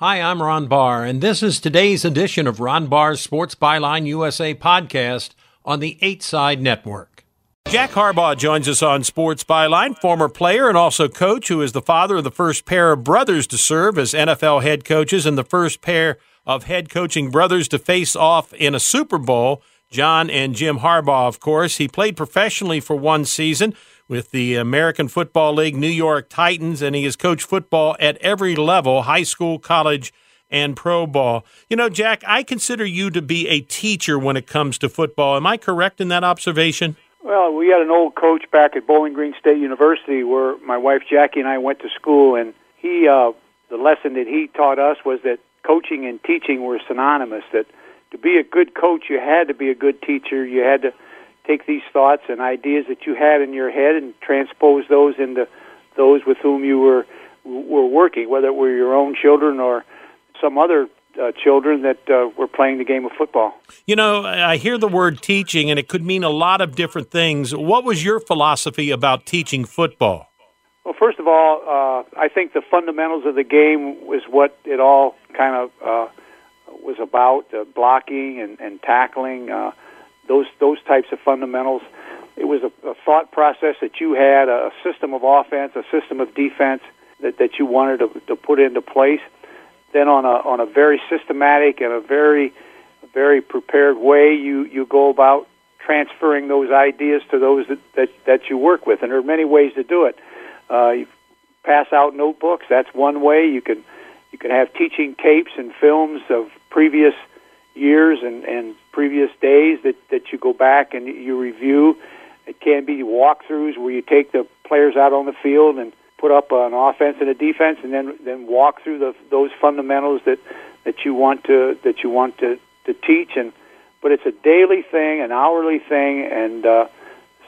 Hi, I'm Ron Barr, and this is today's edition of Ron Barr's Sports Byline USA podcast on the 8 Side Network. Jack Harbaugh joins us on Sports Byline, former player and also coach who is the father of the first pair of brothers to serve as NFL head coaches and the first pair of head coaching brothers to face off in a Super Bowl. John and Jim Harbaugh, of course. He played professionally for one season with the American Football League New York Titans, and he has coached football at every level high school, college, and pro ball. You know, Jack, I consider you to be a teacher when it comes to football. Am I correct in that observation? Well, we had an old coach back at Bowling Green State University where my wife Jackie and I went to school, and he, uh, the lesson that he taught us was that coaching and teaching were synonymous. That to be a good coach, you had to be a good teacher. You had to take these thoughts and ideas that you had in your head and transpose those into those with whom you were were working, whether it were your own children or some other uh, children that uh, were playing the game of football. You know, I hear the word teaching, and it could mean a lot of different things. What was your philosophy about teaching football? Well, first of all, uh, I think the fundamentals of the game was what it all kind of uh, was about: uh, blocking and, and tackling, uh, those those types of fundamentals. It was a, a thought process that you had, a system of offense, a system of defense that, that you wanted to, to put into place. Then on a on a very systematic and a very very prepared way you you go about transferring those ideas to those that that, that you work with. And there are many ways to do it. Uh, you pass out notebooks. That's one way. You can you can have teaching tapes and films of previous years and and previous days that that you go back and you review it can be walkthroughs where you take the players out on the field and put up an offense and a defense, and then then walk through the, those fundamentals that that you want to that you want to to teach. And but it's a daily thing, an hourly thing, and uh,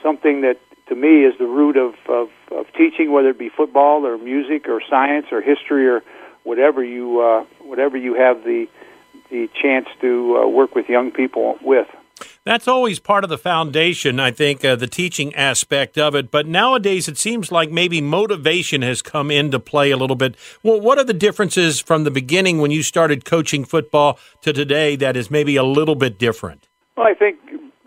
something that to me is the root of, of of teaching, whether it be football or music or science or history or whatever you uh, whatever you have the the chance to uh, work with young people with. That's always part of the foundation, I think, uh, the teaching aspect of it. But nowadays, it seems like maybe motivation has come into play a little bit. Well, what are the differences from the beginning when you started coaching football to today that is maybe a little bit different? Well, I think,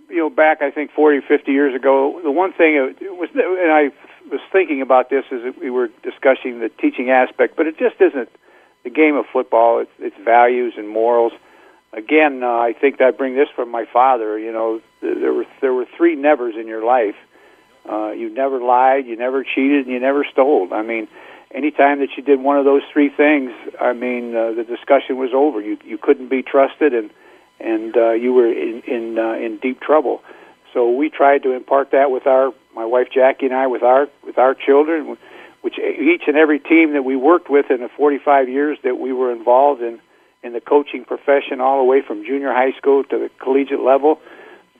you know, back, I think 40, 50 years ago, the one thing it was, and I was thinking about this as we were discussing the teaching aspect, but it just isn't the game of football, it's, it's values and morals again, uh, I think I bring this from my father. You know, there were there were three nevers in your life. Uh, you never lied, you never cheated, and you never stole. I mean, anytime that you did one of those three things, I mean, uh, the discussion was over. You you couldn't be trusted, and and uh, you were in in uh, in deep trouble. So we tried to impart that with our my wife Jackie and I with our with our children, which each and every team that we worked with in the 45 years that we were involved in in the coaching profession, all the way from junior high school to the collegiate level.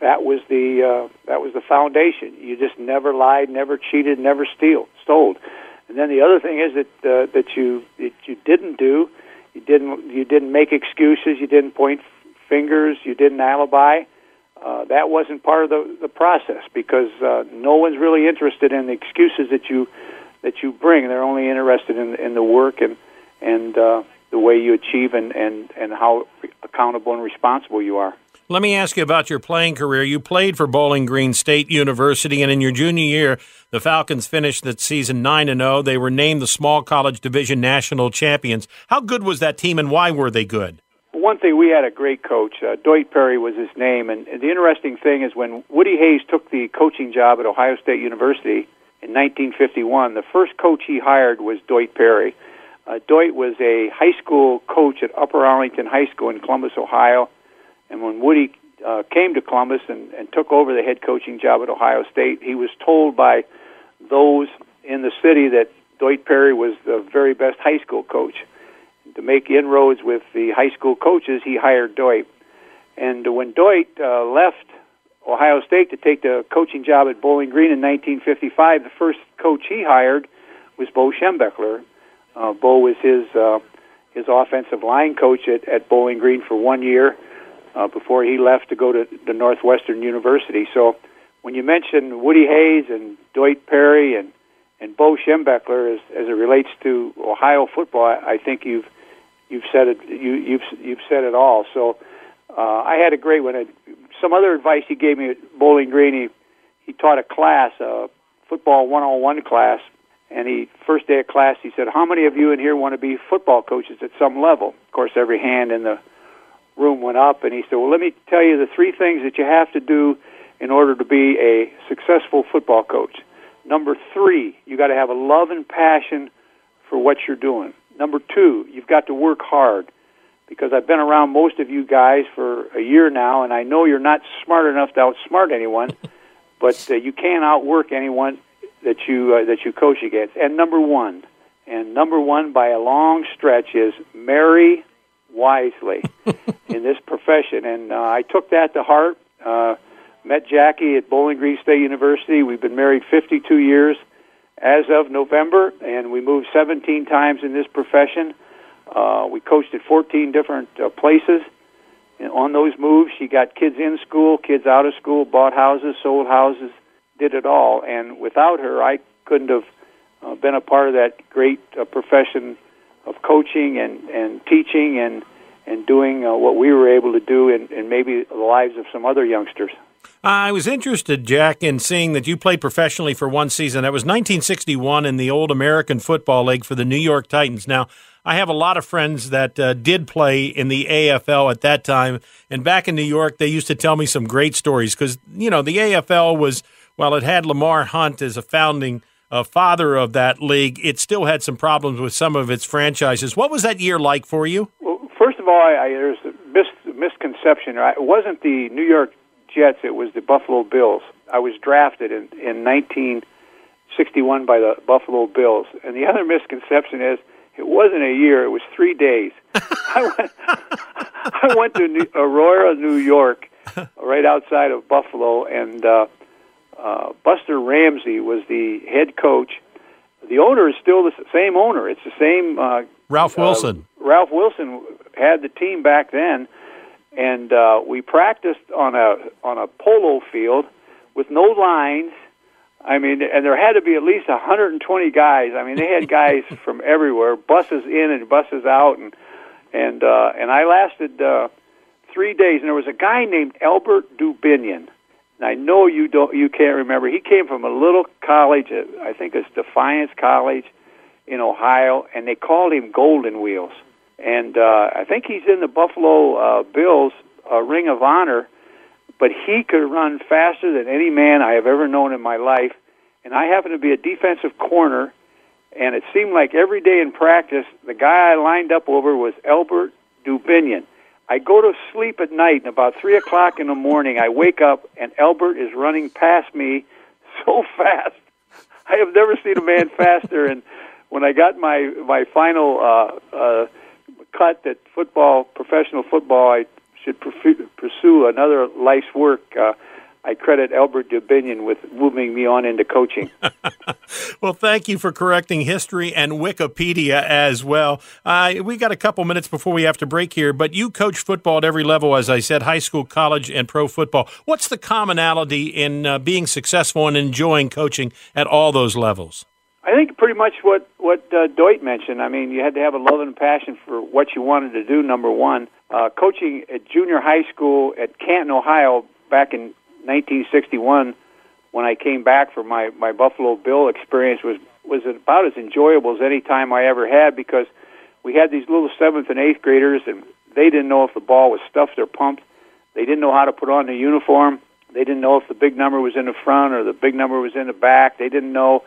That was the uh, that was the foundation. You just never lied, never cheated, never steal stole. And then the other thing is that uh, that you that you didn't do You didn't you didn't make excuses. You didn't point fingers. You didn't alibi. Uh, that wasn't part of the the process because uh, no one's really interested in the excuses that you that you bring. They're only interested in in the work and and uh, the way you achieve and and and how accountable and responsible you are. Let me ask you about your playing career. You played for Bowling Green State University, and in your junior year, the Falcons finished that season 9 and 0. They were named the Small College Division National Champions. How good was that team, and why were they good? One thing, we had a great coach. Uh, Doyt Perry was his name. And the interesting thing is when Woody Hayes took the coaching job at Ohio State University in 1951, the first coach he hired was Doyt Perry. Uh, Doyt was a high school coach at Upper Arlington High School in Columbus, Ohio. And when Woody uh, came to Columbus and, and took over the head coaching job at Ohio State, he was told by those in the city that Doyt Perry was the very best high school coach. To make inroads with the high school coaches, he hired Doyt. And when Doit uh, left Ohio State to take the coaching job at Bowling Green in 1955, the first coach he hired was Bo Schembechler. Uh, Bo was his uh, his offensive line coach at, at Bowling Green for one year uh, before he left to go to the Northwestern University. So when you mention Woody Hayes and Doyt Perry and and Bo Schembechler as as it relates to Ohio football, I, I think you've you've said it you you've you've said it all. So uh, I had a great one. Some other advice he gave me at Bowling Green. He he taught a class, a football 101 class, and he first day of class he said, "How many of you in here want to be football coaches at some level?" Of course, every hand in the room went up, and he said, "Well, let me tell you the three things that you have to do in order to be a successful football coach. Number three, you got to have a love and passion for what you're doing. Number two, you've got to work hard." Because I've been around most of you guys for a year now, and I know you're not smart enough to outsmart anyone, but uh, you can't outwork anyone that you uh, that you coach against. And number one, and number one by a long stretch is marry wisely in this profession. And uh, I took that to heart. Uh, met Jackie at Bowling Green State University. We've been married 52 years as of November, and we moved 17 times in this profession. Uh, we coached at 14 different uh, places. And on those moves, she got kids in school, kids out of school, bought houses, sold houses, did it all. And without her, I couldn't have uh, been a part of that great uh, profession of coaching and, and teaching and and doing uh, what we were able to do in, in maybe the lives of some other youngsters. I was interested, Jack, in seeing that you played professionally for one season. That was 1961 in the old American Football League for the New York Titans. Now, I have a lot of friends that uh, did play in the AFL at that time. And back in New York, they used to tell me some great stories because, you know, the AFL was, while it had Lamar Hunt as a founding uh, father of that league, it still had some problems with some of its franchises. What was that year like for you? Well, first of all, I, I, there's a mis- misconception. It wasn't the New York Jets; it was the Buffalo Bills. I was drafted in in 1961 by the Buffalo Bills, and the other misconception is it wasn't a year; it was three days. I went, I went to New, Aurora, New York, right outside of Buffalo, and uh, uh, Buster Ramsey was the head coach. The owner is still the same owner. It's the same. Uh, Ralph Wilson. Uh, Ralph Wilson had the team back then, and uh, we practiced on a on a polo field with no lines. I mean, and there had to be at least 120 guys. I mean, they had guys from everywhere, buses in and buses out, and and uh, and I lasted uh, three days. And there was a guy named Albert Dubenion And I know you don't, you can't remember. He came from a little college, I think it's Defiance College in Ohio, and they called him Golden Wheels. And uh, I think he's in the Buffalo uh, Bills uh, Ring of Honor, but he could run faster than any man I have ever known in my life. And I happened to be a defensive corner, and it seemed like every day in practice, the guy I lined up over was Albert Dubenion. I go to sleep at night, and about three o'clock in the morning, I wake up, and Albert is running past me so fast. I have never seen a man faster. And when I got my my final uh, uh, cut that football, professional football, I should pursue another life's work. Uh, I credit Albert Dubenion with moving me on into coaching. well, thank you for correcting history and Wikipedia as well. Uh, we got a couple minutes before we have to break here, but you coach football at every level, as I said, high school, college, and pro football. What's the commonality in uh, being successful and enjoying coaching at all those levels? I think pretty much what what uh, Doyt mentioned. I mean, you had to have a love and passion for what you wanted to do. Number one, uh, coaching at junior high school at Canton, Ohio, back in 1961, when I came back for my my Buffalo Bill experience, was was about as enjoyable as any time I ever had because we had these little seventh and eighth graders, and they didn't know if the ball was stuffed or pumped. They didn't know how to put on the uniform. They didn't know if the big number was in the front or the big number was in the back. They didn't know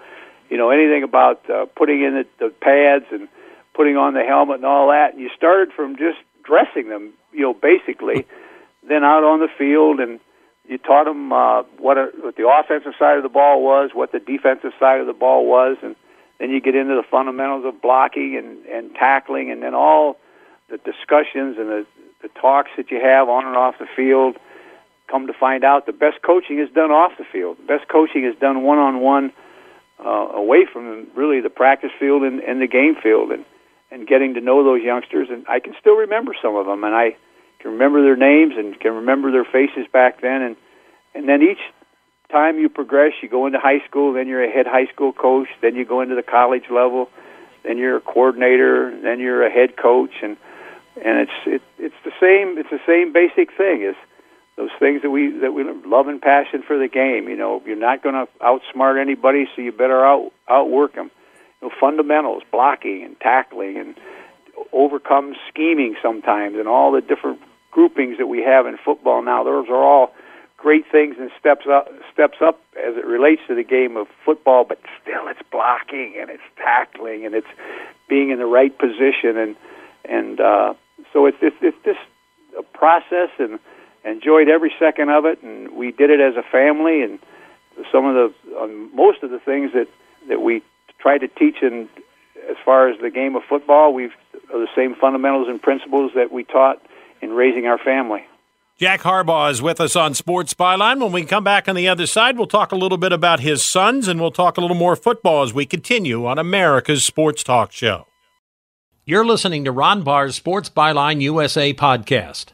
you know anything about uh, putting in the, the pads and putting on the helmet and all that. And you started from just dressing them, you know, basically, then out on the field and you taught them uh, what, a, what the offensive side of the ball was, what the defensive side of the ball was, and then you get into the fundamentals of blocking and, and tackling, and then all the discussions and the, the talks that you have on and off the field. Come to find out, the best coaching is done off the field. The best coaching is done one on one uh, away from really the practice field and, and the game field and and getting to know those youngsters. And I can still remember some of them and I can remember their names and can remember their faces back then. And and then each time you progress you go into high school then you're a head high school coach then you go into the college level then you're a coordinator then you're a head coach. And and it's it, it's the same it's the same basic thing is those things that we that we love and passion for the game. You know, you're not going to outsmart anybody, so you better out outwork them. You know, fundamentals, blocking and tackling, and overcome scheming sometimes, and all the different groupings that we have in football now. Those are all great things and steps up steps up as it relates to the game of football. But still, it's blocking and it's tackling and it's being in the right position and and uh, so it's it's, it's this a process and enjoyed every second of it, and we did it as a family. And some of the um, most of the things that that we tried to teach in as far as the game of football, we've are the same fundamentals and principles that we taught in raising our family. Jack Harbaugh is with us on Sports Byline. When we come back on the other side, we'll talk a little bit about his sons and we'll talk a little more football as we continue on America's Sports Talk Show. You're listening to Ron Barr's Sports Byline USA podcast.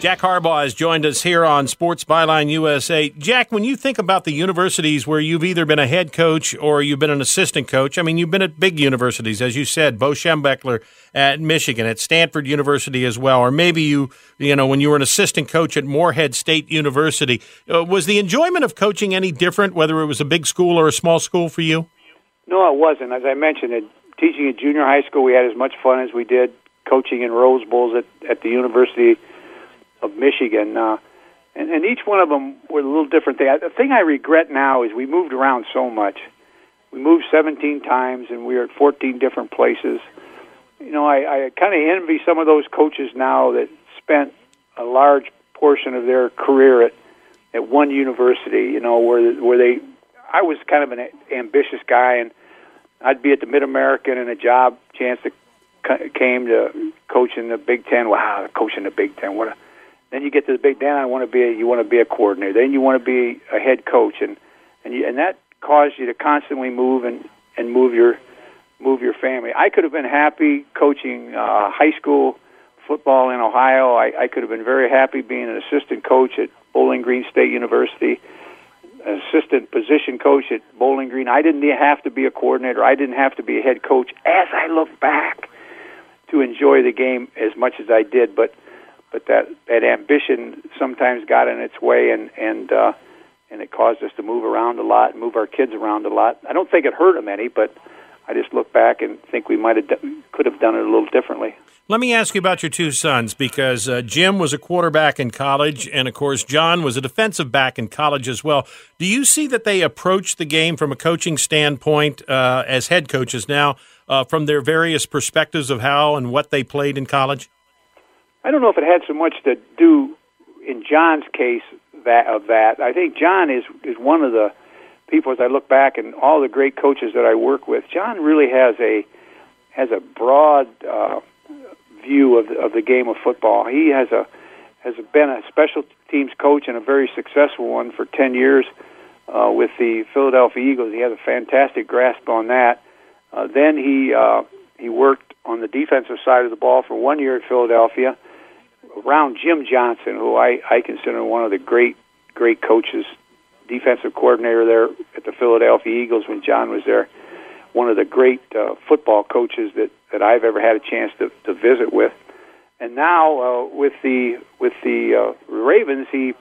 Jack Harbaugh has joined us here on Sports Byline USA. Jack, when you think about the universities where you've either been a head coach or you've been an assistant coach, I mean, you've been at big universities, as you said, Bo Schembechler at Michigan, at Stanford University as well, or maybe you, you know, when you were an assistant coach at Morehead State University. Uh, was the enjoyment of coaching any different, whether it was a big school or a small school for you? No, it wasn't. As I mentioned, it, teaching at junior high school, we had as much fun as we did coaching in Rose Bowls at, at the University of Michigan. Uh, and, and each one of them were a little different thing. The thing I regret now is we moved around so much. We moved 17 times, and we were at 14 different places. You know, I, I kind of envy some of those coaches now that spent a large portion of their career at at one university. You know, where where they. I was kind of an ambitious guy, and I'd be at the Mid American, and a job chance to came to coach in the Big Ten. Wow, coaching the Big Ten! What a then you get the big. Then I want to be. A, you want to be a coordinator. Then you want to be a head coach, and and you, and that caused you to constantly move and and move your move your family. I could have been happy coaching uh, high school football in Ohio. I, I could have been very happy being an assistant coach at Bowling Green State University, assistant position coach at Bowling Green. I didn't have to be a coordinator. I didn't have to be a head coach. As I look back, to enjoy the game as much as I did, but but that that ambition sometimes got in its way, and and uh, and it caused us to move around a lot, move our kids around a lot. I don't think it hurt them any, but I just look back and think we might have done, could have done it a little differently. Let me ask you about your two sons because uh, Jim was a quarterback in college, and of course, John was a defensive back in college as well. Do you see that they approach the game from a coaching standpoint uh, as head coaches now, uh, from their various perspectives of how and what they played in college? I don't know if it had so much to do in John's case that of that. I think John is is one of the people as I look back and all the great coaches that I work with. John really has a has a broad uh, view of the, of the game of football. He has a has been a special teams coach and a very successful one for 10 years uh, with the Philadelphia Eagles. He has a fantastic grasp on that. Uh, then he uh, he worked on the defensive side of the ball for one year at Philadelphia around Jim Johnson, who I, I consider one of the great great coaches, defensive coordinator there at the Philadelphia Eagles when John was there. One of the great uh, football coaches that that I've ever had a chance to, to visit with. And now uh, with the with the uh, Ravens, he,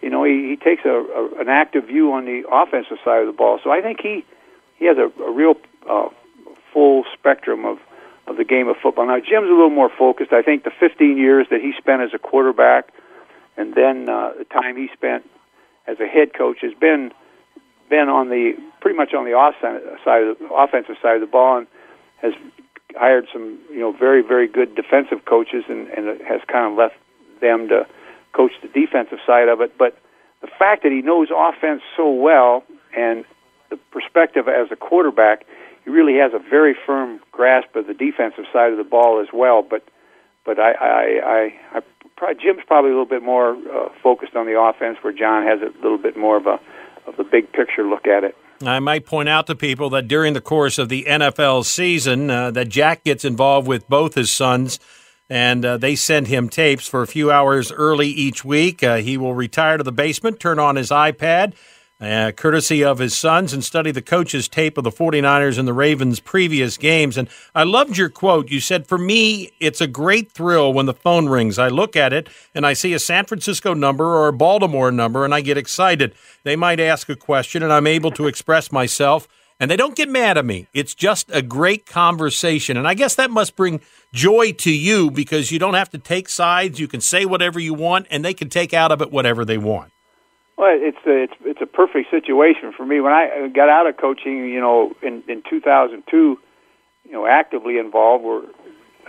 you know, he, he takes a, a, an active view on the offensive side of the ball. So I think he he has a, a real uh, full spectrum of of the game of football. Now Jim's a little more focused. I think the 15 years that he spent as a quarterback, and then uh, the time he spent as a head coach has been been on the pretty much on the off side of the offensive side of the ball, and has hired some you know very very good defensive coaches and and has kind of left them to coach the defensive side of it. But the fact that he knows offense so well and the perspective as a quarterback, he really has a very firm grasp of the defensive side of the ball as well. But but I I I, I probably, Jim's probably a little bit more uh, focused on the offense, where John has a little bit more of a of the big picture look at it. I might point out to people that during the course of the NFL season, uh, that Jack gets involved with both his sons, and uh, they send him tapes for a few hours early each week. Uh, he will retire to the basement, turn on his iPad, uh, courtesy of his sons, and study the coach's tape of the 49ers and the Ravens' previous games. And I loved your quote. You said, For me, it's a great thrill when the phone rings. I look at it and I see a San Francisco number or a Baltimore number, and I get excited. They might ask a question, and I'm able to express myself. And they don't get mad at me. It's just a great conversation. And I guess that must bring joy to you because you don't have to take sides. You can say whatever you want, and they can take out of it whatever they want. Well, it's a, it's it's a perfect situation for me. When I got out of coaching, you know, in in 2002, you know, actively involved, were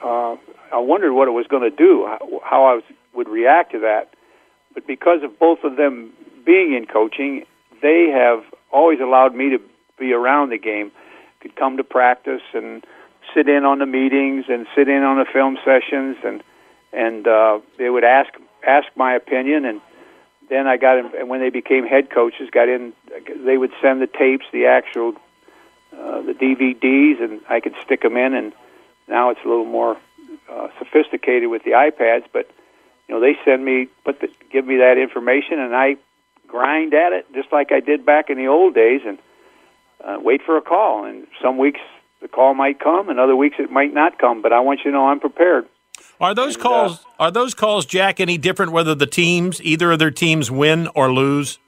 uh, I wondered what it was going to do, how I was, would react to that. But because of both of them being in coaching, they have always allowed me to be around the game, could come to practice and sit in on the meetings and sit in on the film sessions, and and uh, they would ask ask my opinion and then I got in, and when they became head coaches, got in. They would send the tapes, the actual, uh, the DVDs, and I could stick them in. And now it's a little more uh, sophisticated with the iPads. But you know, they send me, put the, give me that information, and I grind at it just like I did back in the old days, and uh, wait for a call. And some weeks the call might come, and other weeks it might not come. But I want you to know I'm prepared. Are those and, calls uh, are those calls, Jack, any different whether the teams either of their teams win or lose?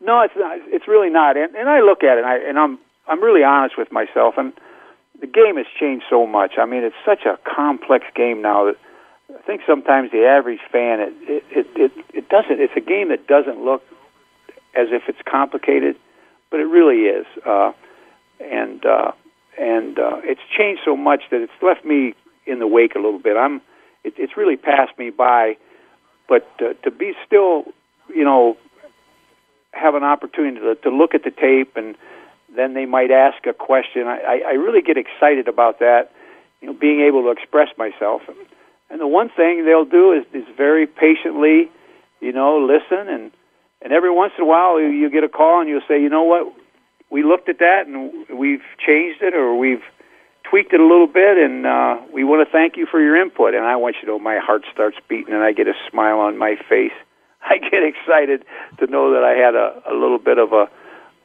No, it's not. It's really not. And, and I look at it, and, I, and I'm I'm really honest with myself. And the game has changed so much. I mean, it's such a complex game now that I think sometimes the average fan it it it it, it doesn't. It's a game that doesn't look as if it's complicated, but it really is. Uh, and uh, and uh, it's changed so much that it's left me in the wake a little bit. I'm it, it's really passed me by. But uh, to be still, you know, have an opportunity to, to look at the tape and then they might ask a question. I, I really get excited about that, you know, being able to express myself. And the one thing they'll do is, is very patiently, you know, listen and and every once in a while you, you get a call and you'll say, you know what, we looked at that and we've changed it or we've tweaked it a little bit, and uh, we want to thank you for your input. And I want you to know my heart starts beating, and I get a smile on my face. I get excited to know that I had a, a little bit of a,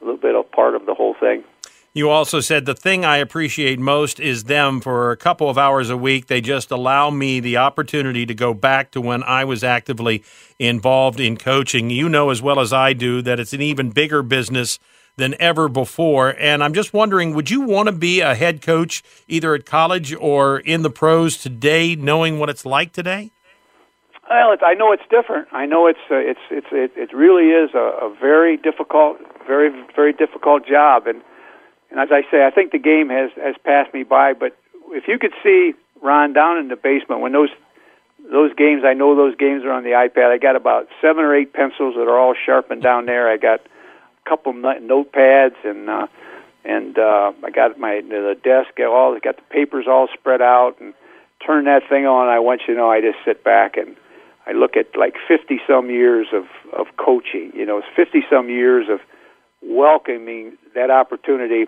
a little bit of part of the whole thing. You also said the thing I appreciate most is them for a couple of hours a week. They just allow me the opportunity to go back to when I was actively involved in coaching. You know as well as I do that it's an even bigger business than ever before. And I'm just wondering, would you want to be a head coach either at college or in the pros today, knowing what it's like today? Well, I know it's different. I know it's uh, it's it's it, it really is a, a very difficult, very very difficult job. And and as I say, I think the game has has passed me by. But if you could see Ron down in the basement when those those games, I know those games are on the iPad. I got about seven or eight pencils that are all sharpened down there. I got couple notepads and uh, and uh, I got my the desk all got the papers all spread out and turn that thing on. I want you to know I just sit back and I look at like 50 some years of of coaching. You know, it's 50 some years of welcoming that opportunity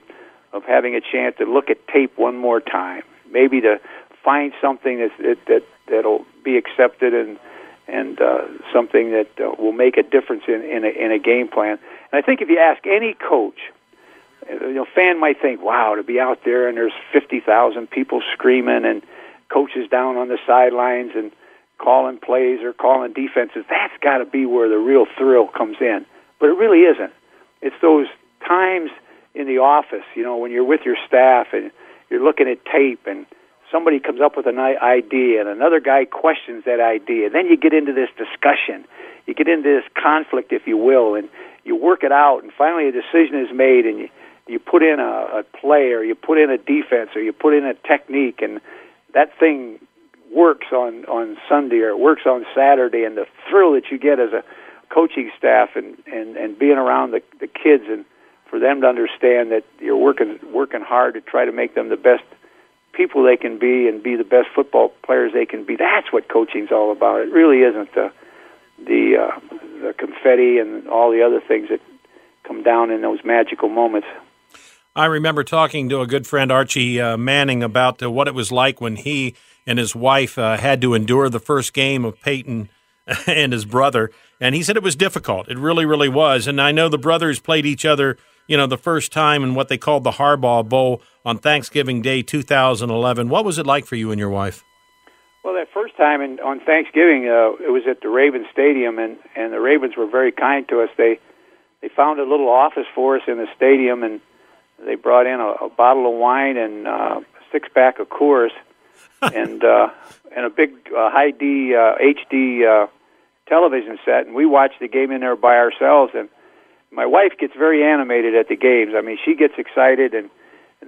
of having a chance to look at tape one more time, maybe to find something that that, that that'll be accepted and and uh, something that uh, will make a difference in in a, in a game plan. And I think if you ask any coach, uh, you know, fan might think, "Wow, to be out there and there's fifty thousand people screaming and coaches down on the sidelines and calling plays or calling defenses, that's got to be where the real thrill comes in." But it really isn't. It's those times in the office, you know, when you're with your staff and you're looking at tape and somebody comes up with an idea and another guy questions that idea. Then you get into this discussion. You get into this conflict, if you will, and you work it out. And finally, a decision is made, and you you put in a, a play, or you put in a defense, or you put in a technique, and that thing works on on Sunday or it works on Saturday. And the thrill that you get as a coaching staff and and and being around the the kids and for them to understand that you're working working hard to try to make them the best people they can be and be the best football players they can be. That's what coaching's all about. It really isn't the the uh, the confetti and all the other things that come down in those magical moments. I remember talking to a good friend Archie uh, Manning about uh, what it was like when he and his wife uh, had to endure the first game of Peyton and his brother, and he said it was difficult. It really, really was. And I know the brothers played each other you know, the first time in what they called the Harbaugh Bowl on Thanksgiving Day 2011. What was it like for you and your wife? Well, that first time in, on Thanksgiving, uh, it was at the Ravens Stadium, and and the Ravens were very kind to us. They they found a little office for us in the stadium, and they brought in a, a bottle of wine and uh, a six pack of Coors, and uh, and a big uh, high D uh, HD uh, television set, and we watched the game in there by ourselves, and my wife gets very animated at the games. I mean, she gets excited, and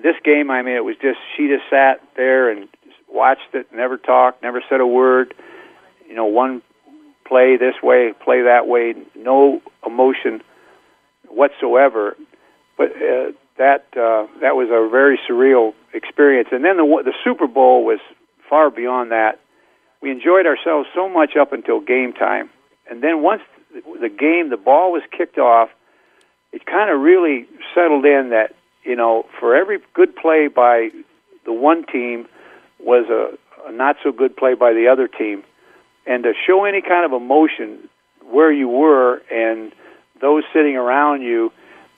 this game, I mean, it was just she just sat there and watched it, never talked, never said a word. You know, one play this way, play that way, no emotion whatsoever. But uh, that uh, that was a very surreal experience. And then the the Super Bowl was far beyond that. We enjoyed ourselves so much up until game time, and then once the game, the ball was kicked off it kind of really settled in that you know for every good play by the one team was a, a not so good play by the other team, and to show any kind of emotion where you were and those sitting around you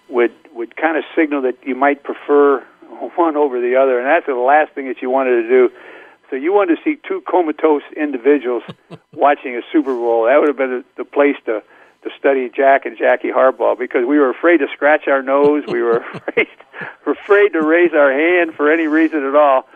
would would kind of signal that you might prefer one over the other, and that's the last thing that you wanted to do. So you wanted to see two comatose individuals watching a Super Bowl. That would have been the place to to study Jack and Jackie Harbaugh because we were afraid to scratch our nose. We were afraid, afraid to raise our hand for any reason at all,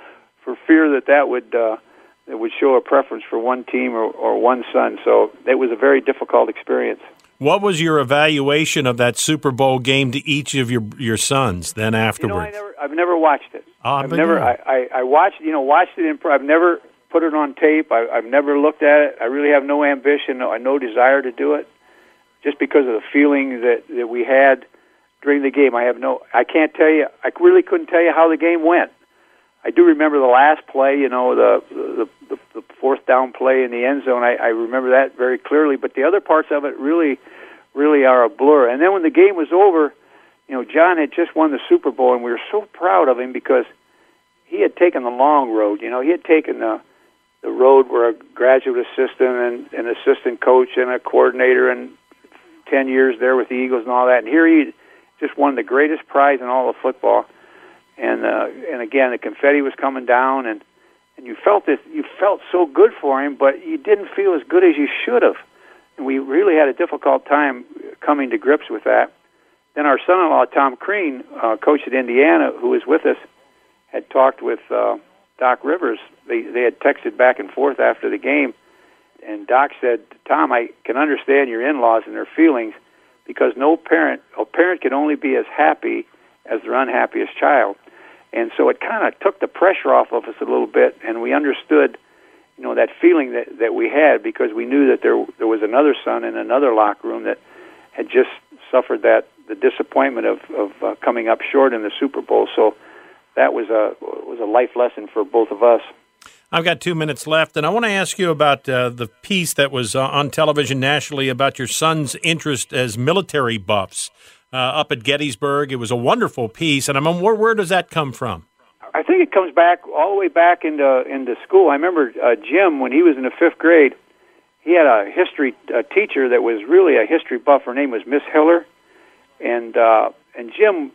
for fear that that would uh, that would show a preference for one team or, or one son. So it was a very difficult experience. What was your evaluation of that Super Bowl game to each of your your sons then afterwards? You know, I never, I've never watched it. Oh, I've never. I, I, I watched. You know, watched it in. I've never put it on tape. I, I've never looked at it. I really have no ambition, no, no desire to do it just because of the feeling that that we had during the game. I have no, I can't tell you. I really couldn't tell you how the game went. I do remember the last play. You know, the the, the, the fourth down play in the end zone. I, I remember that very clearly. But the other parts of it really, really are a blur. And then when the game was over, you know, John had just won the Super Bowl, and we were so proud of him because he had taken the long road. You know, he had taken the the road were a graduate assistant and an assistant coach and a coordinator and 10 years there with the Eagles and all that. And here he just won the greatest prize in all of football. And uh, and again, the confetti was coming down, and and you felt this. You felt so good for him, but you didn't feel as good as you should have. And we really had a difficult time coming to grips with that. Then our son-in-law Tom Crean, uh, coach at Indiana, who was with us, had talked with uh, Doc Rivers. They they had texted back and forth after the game, and Doc said, "Tom, I can understand your in-laws and their feelings, because no parent, a parent can only be as happy as their unhappiest child." And so it kind of took the pressure off of us a little bit, and we understood, you know, that feeling that that we had because we knew that there there was another son in another locker room that had just suffered that the disappointment of of uh, coming up short in the Super Bowl. So that was a was a life lesson for both of us. I've got two minutes left, and I want to ask you about uh, the piece that was uh, on television nationally about your son's interest as military buffs uh, up at Gettysburg. It was a wonderful piece, and I'm where, where does that come from? I think it comes back all the way back into into school. I remember uh, Jim when he was in the fifth grade. He had a history teacher that was really a history buff. Her name was Miss Hiller, and uh, and Jim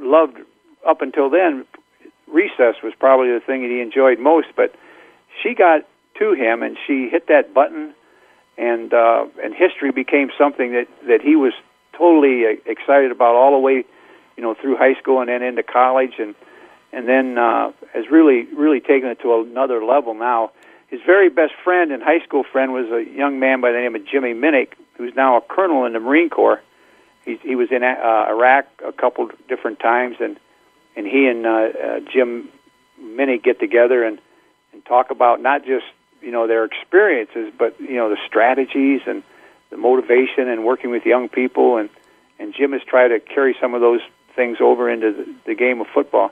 loved up until then. Recess was probably the thing that he enjoyed most, but she got to him and she hit that button, and uh, and history became something that that he was totally uh, excited about all the way, you know, through high school and then into college, and and then uh, has really really taken it to another level now. His very best friend and high school friend was a young man by the name of Jimmy Minnick, who's now a colonel in the Marine Corps. He, he was in uh, Iraq a couple different times, and and he and uh, uh, Jim Minnick get together and and talk about not just you know their experiences, but you know the strategies and the motivation and working with young people. And and Jim has tried to carry some of those things over into the, the game of football.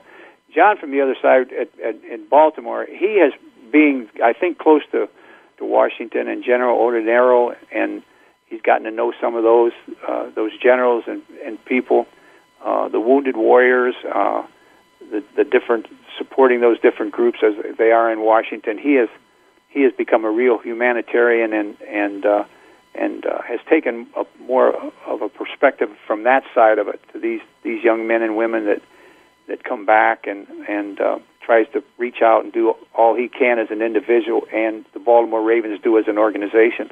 John, from the other side at, at, in Baltimore, he has being I think close to to Washington and General Odierno, and he's gotten to know some of those uh, those generals and and people, uh, the wounded warriors. Uh, the, the different supporting those different groups as they are in Washington. He has he has become a real humanitarian and and uh, and uh, has taken a more of a perspective from that side of it to these these young men and women that that come back and and uh, tries to reach out and do all he can as an individual and the Baltimore Ravens do as an organization.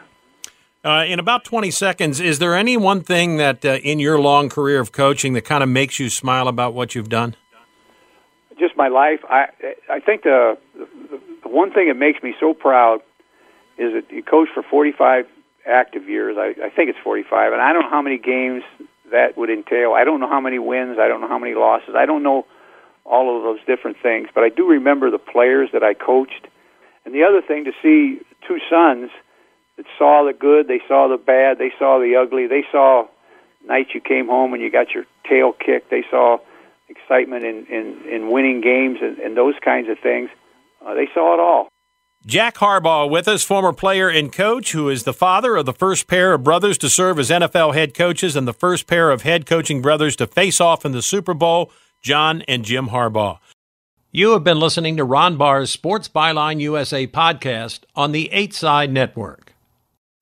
Uh, in about 20 seconds, is there any one thing that uh, in your long career of coaching that kind of makes you smile about what you've done? Just my life. I I think the, the the one thing that makes me so proud is that you coached for 45 active years. I, I think it's 45, and I don't know how many games that would entail. I don't know how many wins. I don't know how many losses. I don't know all of those different things, but I do remember the players that I coached. And the other thing to see two sons that saw the good, they saw the bad, they saw the ugly, they saw nights you came home and you got your tail kicked, they saw excitement in, in, in winning games and, and those kinds of things. Uh, they saw it all. Jack Harbaugh with us, former player and coach, who is the father of the first pair of brothers to serve as NFL head coaches and the first pair of head coaching brothers to face off in the Super Bowl, John and Jim Harbaugh. You have been listening to Ron Barr's Sports Byline USA podcast on the 8 Side Network.